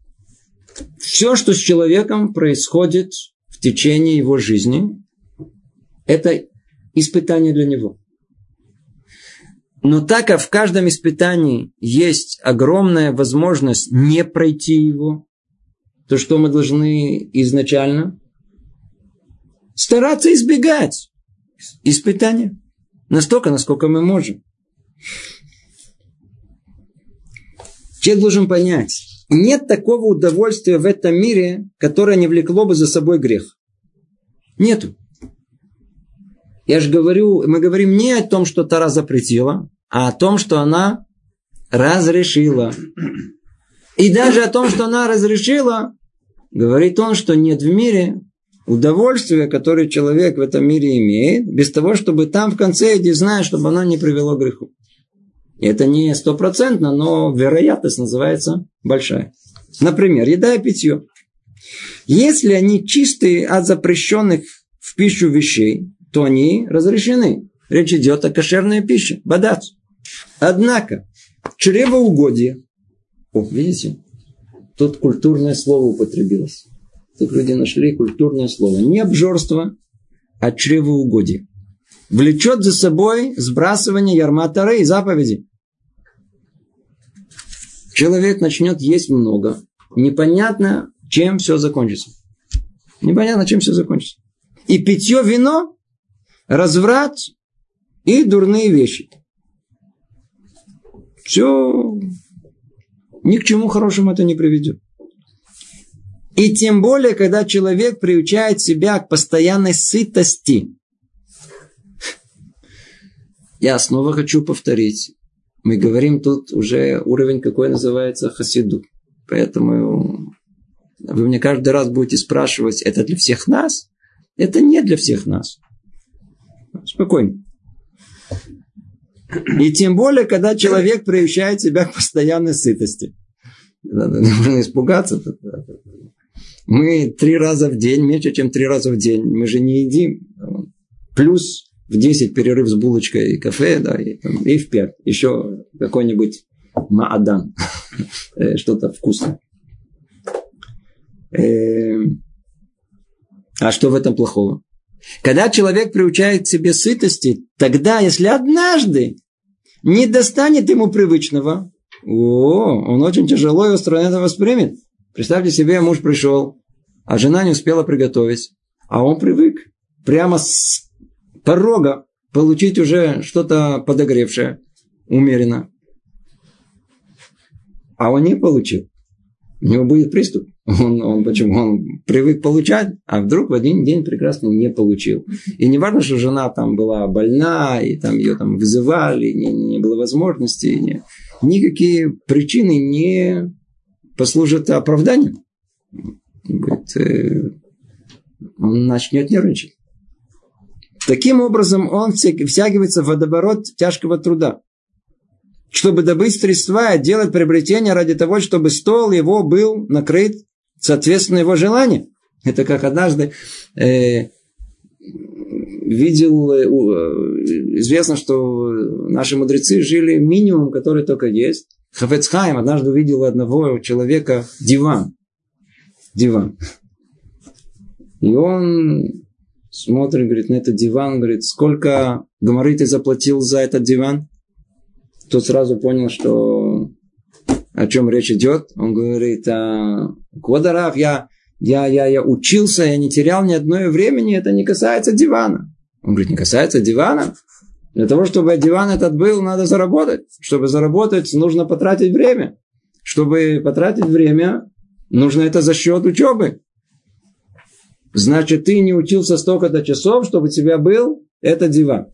Все, что с человеком происходит в течение его жизни, это испытание для него. Но так как в каждом испытании есть огромная возможность не пройти его, то что мы должны изначально? стараться избегать испытания. Настолько, насколько мы можем. Человек должен понять, нет такого удовольствия в этом мире, которое не влекло бы за собой грех. Нету. Я же говорю, мы говорим не о том, что Тара запретила, а о том, что она разрешила. И даже о том, что она разрешила, говорит он, что нет в мире удовольствие, которое человек в этом мире имеет, без того, чтобы там в конце иди знать, чтобы оно не привело к греху. И это не стопроцентно, но вероятность называется большая. Например, еда и питье. Если они чистые от запрещенных в пищу вещей, то они разрешены. Речь идет о кошерной пище, бадац. Однако, чревоугодие, о, видите, тут культурное слово употребилось. Тут люди нашли культурное слово. Не обжорство, а чревоугодие. Влечет за собой сбрасывание ярматары и заповеди. Человек начнет есть много. Непонятно, чем все закончится. Непонятно, чем все закончится. И питье вино, разврат и дурные вещи. Все ни к чему хорошему это не приведет. И тем более, когда человек приучает себя к постоянной сытости. Я снова хочу повторить. Мы говорим тут уже уровень, какой называется хасиду. Поэтому вы мне каждый раз будете спрашивать, это для всех нас? Это не для всех нас. Спокойно. И тем более, когда человек приучает себя к постоянной сытости. Нужно испугаться. Мы три раза в день, меньше, чем три раза в день. Мы же не едим. Плюс в 10 перерыв с булочкой и кафе, да, и, там, и в 5 еще какой-нибудь маадан, э, что-то вкусное. Эм, а что в этом плохого? Когда человек приучает к себе сытости, тогда, если однажды не достанет ему привычного, о, он очень тяжело и остро это воспримет. Представьте себе, муж пришел, а жена не успела приготовить, а он привык прямо с порога получить уже что-то подогревшее, умеренно. А он не получил. У него будет приступ. Он, он почему? Он привык получать, а вдруг в один день прекрасно не получил. И не важно, что жена там была больна, и там ее там вызывали, не, не было возможности. Не, никакие причины не послужат оправданием. Говорит, э, он начнет нервничать. Таким образом, он втягивается в водоворот тяжкого труда. Чтобы добыть средства и делать приобретения ради того, чтобы стол его был накрыт соответственно его желанию. Это как однажды э, видел, э, э, известно, что наши мудрецы жили минимум, который только есть. Хафецхайм однажды увидел одного человека диван. Диван. И он смотрит, говорит, на этот диван, говорит, сколько гамары ты заплатил за этот диван? Тот сразу понял, что о чем речь идет. Он говорит, а, я, я, я, я учился, я не терял ни одного времени, это не касается дивана. Он говорит, не касается дивана? Для того, чтобы диван этот был, надо заработать. Чтобы заработать, нужно потратить время. Чтобы потратить время, нужно это за счет учебы. Значит, ты не учился столько-то часов, чтобы у тебя был этот диван.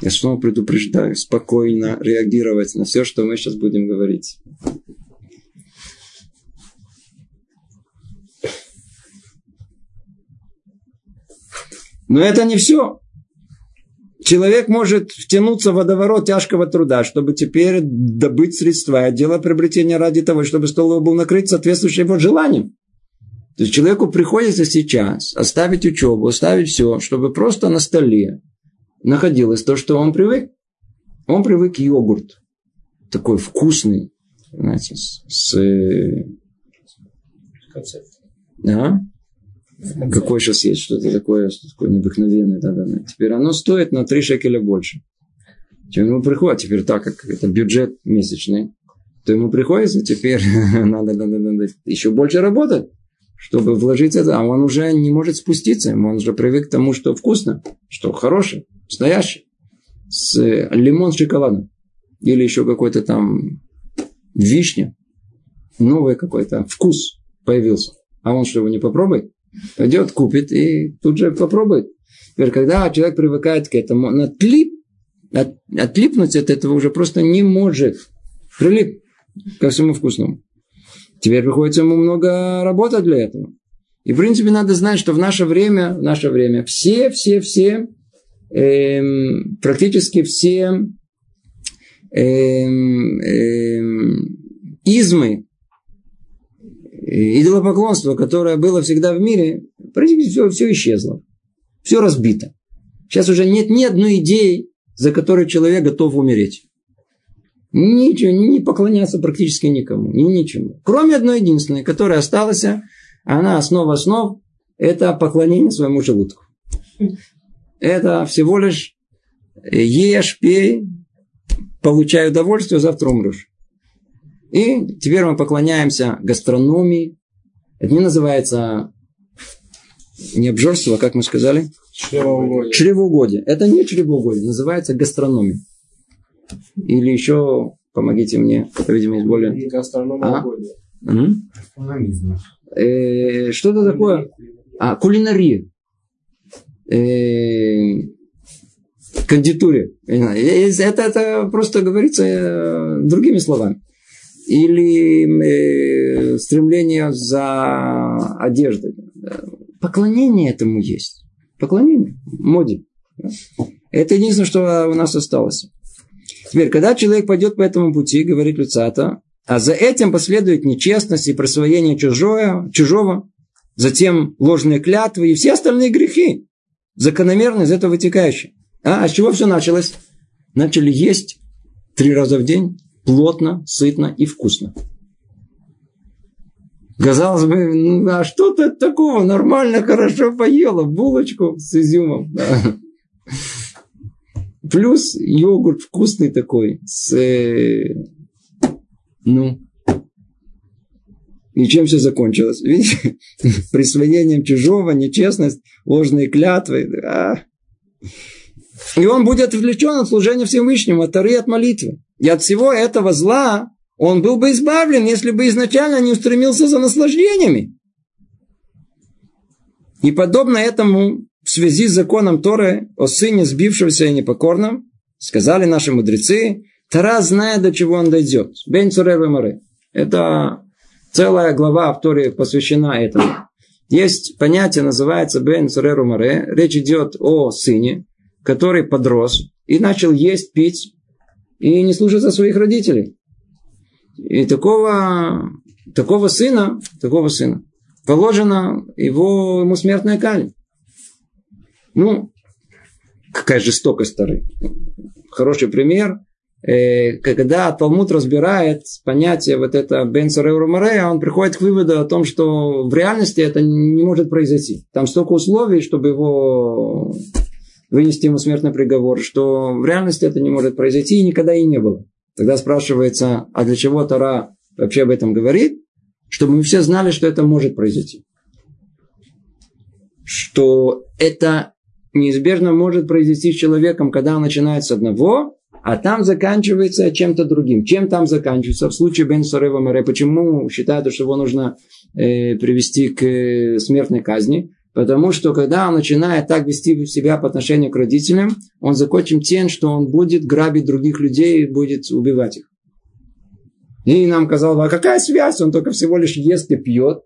Я снова предупреждаю, спокойно реагировать на все, что мы сейчас будем говорить. Но это не все. Человек может втянуться в водоворот тяжкого труда, чтобы теперь добыть средства и делать приобретение ради того, чтобы стол его был накрыт соответствующим его желаниям. То есть человеку приходится сейчас оставить учебу, оставить все, чтобы просто на столе находилось то, что он привык. Он привык к йогурт. Такой вкусный. Знаете, с... с... Концепт. Да? Какой сейчас есть что-то такое, что такое необыкновенное. Да, да, да. Теперь оно стоит на 3 шекеля больше. Чем ему приходит. Теперь так как это бюджет месячный, то ему приходится теперь надо, надо, надо еще больше работать, чтобы вложить это. А он уже не может спуститься. Он уже привык к тому, что вкусно, что хорошее настоящий, с лимон с шоколадом. Или еще какой-то там вишня. Новый какой-то вкус появился. А он что, его не попробует? Пойдет, купит и тут же попробует. Теперь, когда человек привыкает к этому, он отлип, от, отлипнуть от этого уже просто не может. Прилип ко всему вкусному. Теперь приходится ему много работать для этого. И, в принципе, надо знать, что в наше время, в наше время все, все, все эм, практически все эм, эм, измы, идолопоклонство, которое было всегда в мире, практически все, все исчезло. Все разбито. Сейчас уже нет ни одной идеи, за которой человек готов умереть. Ничего, не поклоняться практически никому, ни ничему. Кроме одной единственной, которая осталась, она основа основ, это поклонение своему желудку это всего лишь ешь, пей, получай удовольствие, завтра умрешь. И теперь мы поклоняемся гастрономии. Это не называется не обжорство, а как мы сказали? Чревоугодие. Чревоугодие. Это не чревоугодие, называется гастрономия. Или еще, помогите мне, видимо, есть более... Гастрономоугодие. М? Э, что-то такое. А, кулинария. Э, кондитуре. Это, это просто говорится э, другими словами. Или э, стремление за одеждой. Поклонение этому есть. Поклонение. Моде. Это единственное, что у нас осталось. Теперь, когда человек пойдет по этому пути, говорит Люцата, а за этим последует нечестность и присвоение чужое, чужого, затем ложные клятвы и все остальные грехи, закономерно из этого вытекающие. А, а с чего все началось? Начали есть три раза в день, плотно, сытно и вкусно. Казалось бы, ну, а что то такого? Нормально, хорошо поела. Булочку с изюмом. Да. Плюс йогурт вкусный такой. С, э, ну, и чем все закончилось? Видите? Присвоением чужого, нечестность, ложные клятвы. А. И он будет отвлечен от служения Всевышнему, от Тары, от молитвы. И от всего этого зла он был бы избавлен, если бы изначально не устремился за наслаждениями. И подобно этому, в связи с законом Торы о сыне сбившегося и непокорном, сказали наши мудрецы, Тара знает, до чего он дойдет. Бен Цуревы. Это целая глава в посвящена этому. Есть понятие, называется Бен Цуреру Море. Речь идет о сыне, который подрос и начал есть, пить и не слушаться своих родителей. И такого, такого сына, такого сына, положена его, ему смертная казнь. Ну, какая жестокость старый. Хороший пример. Э, когда Талмуд разбирает понятие вот это Бен он приходит к выводу о том, что в реальности это не может произойти. Там столько условий, чтобы его вынести ему смертный приговор, что в реальности это не может произойти и никогда и не было. Тогда спрашивается, а для чего Тара вообще об этом говорит? Чтобы мы все знали, что это может произойти. Что это неизбежно может произойти с человеком, когда он начинает с одного, а там заканчивается чем-то другим. Чем там заканчивается? В случае Бен Сарева Маре, почему считают, что его нужно э, привести к э, смертной казни? Потому что когда он начинает так вести себя по отношению к родителям, он закончит тем, что он будет грабить других людей и будет убивать их. И нам казалось, а какая связь? Он только всего лишь ест и пьет.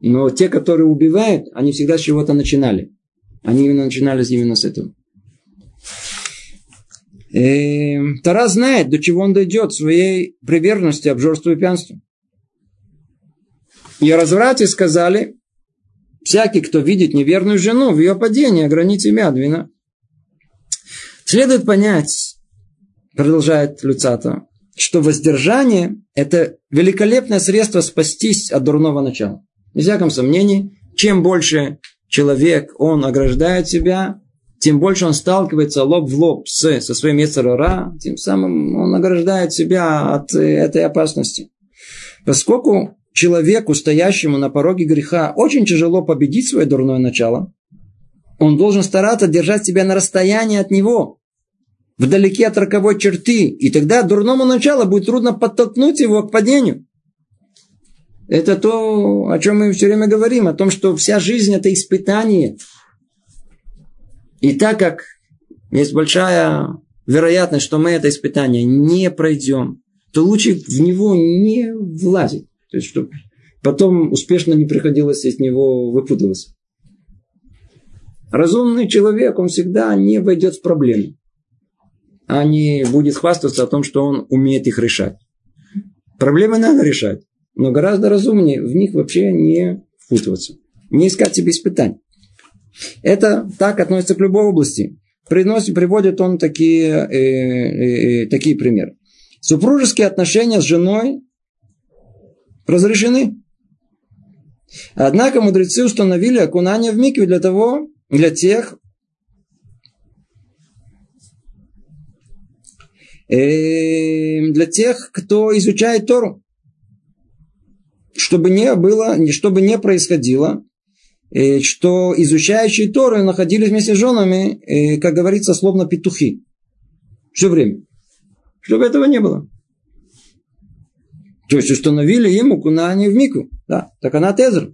Но те, которые убивают, они всегда с чего-то начинали. Они именно начинали именно с этого. И эм, Тара знает, до чего он дойдет своей приверженности, обжорству и пьянству. И о разврате сказали, Всякий, кто видит неверную жену в ее падении, огранит себя от вина. Следует понять, продолжает Люцата, что воздержание – это великолепное средство спастись от дурного начала. Без всяком сомнении, чем больше человек, он ограждает себя, тем больше он сталкивается лоб в лоб с, со своим Ецарара, тем самым он ограждает себя от э, этой опасности. Поскольку человеку, стоящему на пороге греха, очень тяжело победить свое дурное начало, он должен стараться держать себя на расстоянии от него, вдалеке от роковой черты, и тогда дурному началу будет трудно подтолкнуть его к падению. Это то, о чем мы все время говорим, о том, что вся жизнь это испытание. И так как есть большая вероятность, что мы это испытание не пройдем, то лучше в него не влазить. То есть, чтобы потом успешно не приходилось из него выпутываться. Разумный человек, он всегда не войдет в проблемы, а не будет хвастаться о том, что он умеет их решать. Проблемы надо решать, но гораздо разумнее в них вообще не впутываться, не искать себе испытаний. Это так относится к любой области. Приносит, приводит он такие, э, э, э, такие примеры. Супружеские отношения с женой разрешены. Однако мудрецы установили окунание в микве для того, для тех, э, для тех, кто изучает Тору. Чтобы не было, чтобы не происходило, что изучающие Торы находились вместе с женами, э, как говорится, словно петухи. Все время. Чтобы этого не было. То есть установили ему кунание в мику. Да, так она тезер.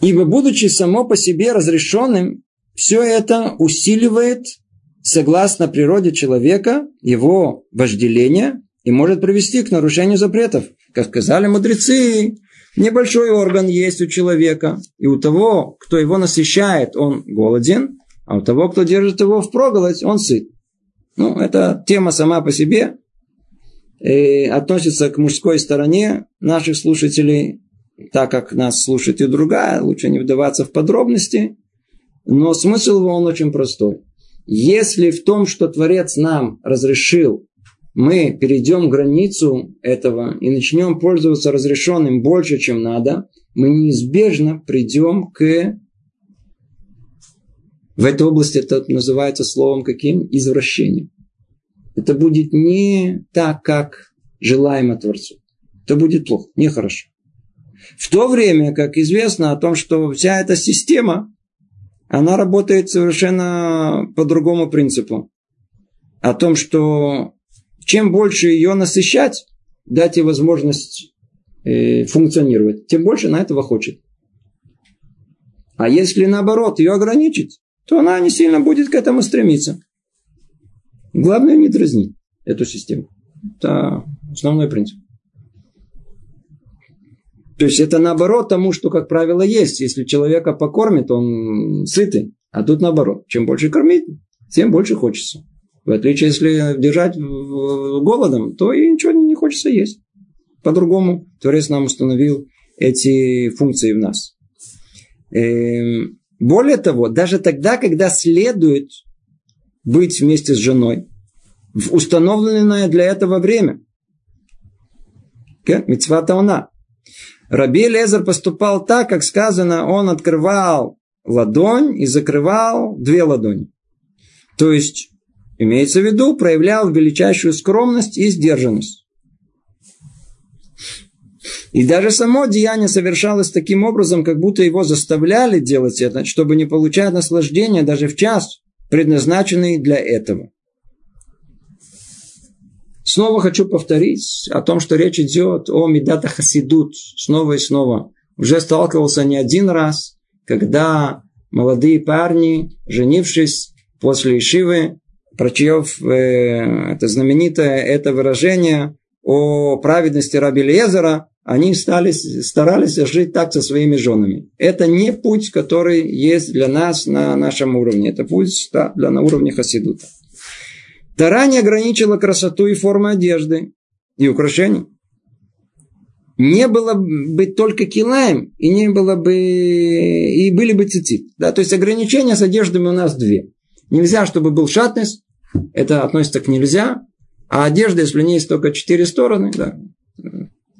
Ибо будучи само по себе разрешенным, все это усиливает, согласно природе человека, его вожделение и может привести к нарушению запретов. Как сказали мудрецы, небольшой орган есть у человека, и у того, кто его насыщает, он голоден, а у того, кто держит его в проголодь, он сыт. Ну, это тема сама по себе, и относится к мужской стороне наших слушателей, так как нас слушает и другая, лучше не вдаваться в подробности, но смысл его он очень простой. Если в том, что Творец нам разрешил, мы перейдем границу этого и начнем пользоваться разрешенным больше, чем надо, мы неизбежно придем к... В этой области это называется словом каким? Извращением. Это будет не так, как желаемо Творцу. Это будет плохо, нехорошо. В то время, как известно о том, что вся эта система, она работает совершенно по другому принципу. О том, что чем больше ее насыщать, дать ей возможность э, функционировать, тем больше она этого хочет. А если наоборот ее ограничить, то она не сильно будет к этому стремиться. Главное не дразнить эту систему. Это основной принцип. То есть это наоборот тому, что, как правило, есть. Если человека покормит, он сытый. А тут наоборот. Чем больше кормить, тем больше хочется. В отличие, если держать голодом, то и ничего не хочется есть. По-другому Творец нам установил эти функции в нас. Эм, более того, даже тогда, когда следует быть вместе с женой в установленное для этого время. Мецвата она. Раби Лезер поступал так, как сказано, он открывал ладонь и закрывал две ладони. То есть, имеется в виду, проявлял величайшую скромность и сдержанность. И даже само деяние совершалось таким образом, как будто его заставляли делать это, чтобы не получать наслаждения даже в час, предназначенный для этого. Снова хочу повторить о том, что речь идет о Медата Хасидут снова и снова. Уже сталкивался не один раз, когда молодые парни, женившись после Ишивы, прочев э, это знаменитое это выражение о праведности Раби Лезера, они стали, старались жить так со своими женами. Это не путь, который есть для нас на нашем уровне. Это путь да, для на уровне Хасидута. Тара не ограничила красоту и форму одежды и украшений. Не было бы только килаем, и не было бы, и были бы цицит. Да, то есть ограничения с одеждами у нас две. Нельзя, чтобы был шатнес, это относится к нельзя, а одежда, если у нее есть только четыре стороны, да,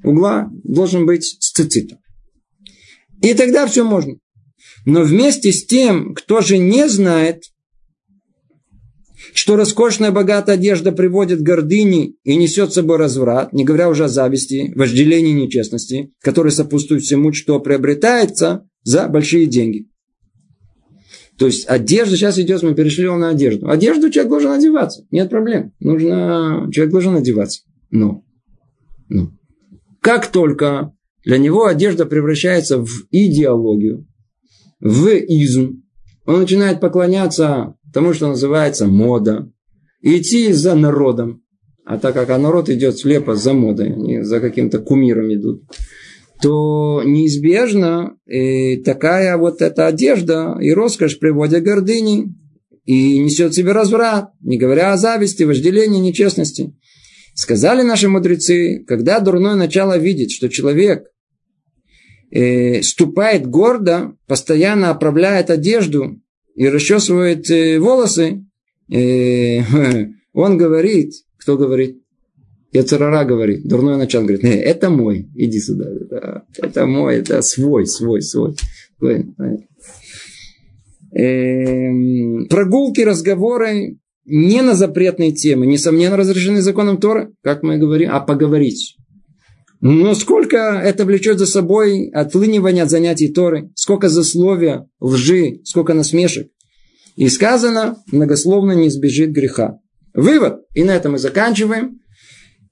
угла, должен быть с цицитом. И тогда все можно. Но вместе с тем, кто же не знает, что роскошная богатая одежда приводит к гордыне и несет с собой разврат, не говоря уже о зависти, вожделении нечестности, которые сопутствуют всему, что приобретается за большие деньги. То есть одежда, сейчас идет, мы перешли на одежду. Одежду человек должен одеваться, нет проблем. Нужно, человек должен одеваться. Но, но как только для него одежда превращается в идеологию, в изм, он начинает поклоняться тому, что называется мода, идти за народом. А так как а народ идет слепо за модой, они за каким-то кумиром идут, то неизбежно и такая вот эта одежда и роскошь приводят к гордыне и несет в себе разврат, не говоря о зависти, вожделении, нечестности. Сказали наши мудрецы, когда дурное начало видит, что человек э, ступает гордо, постоянно оправляет одежду и расчесывает э, волосы, э, он говорит, кто говорит? Яцерара говорит, дурное начало говорит, э, это мой, иди сюда, это, это мой, это свой, свой, свой. Эм, прогулки, разговоры не на запретные темы, несомненно разрешены законом Тора, как мы говорим, а поговорить. Но сколько это влечет за собой отлынивание от занятий Торы, сколько засловия, лжи, сколько насмешек. И сказано, многословно не избежит греха. Вывод, и на этом мы заканчиваем.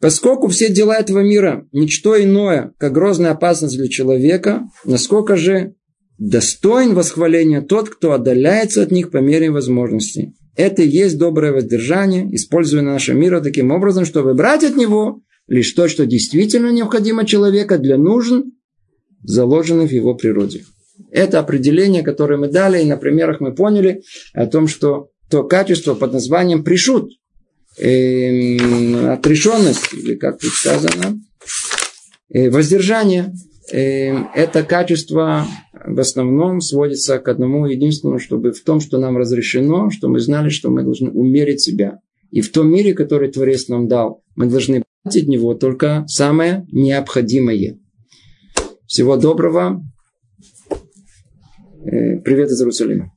Поскольку все дела этого мира – ничто иное, как грозная опасность для человека, насколько же достоин восхваления тот, кто отдаляется от них по мере возможностей. Это и есть доброе воздержание, используя наше мир таким образом, чтобы брать от него лишь то, что действительно необходимо человека для нужд, заложенных в его природе. Это определение, которое мы дали, и на примерах мы поняли о том, что то качество под названием пришут, э, отрешенность, или как тут сказано, э, воздержание, э, это качество в основном сводится к одному единственному, чтобы в том, что нам разрешено, что мы знали, что мы должны умерить себя. И в том мире, который Творец нам дал, мы должны брать от него только самое необходимое. Всего доброго. Э, привет из Иерусалима.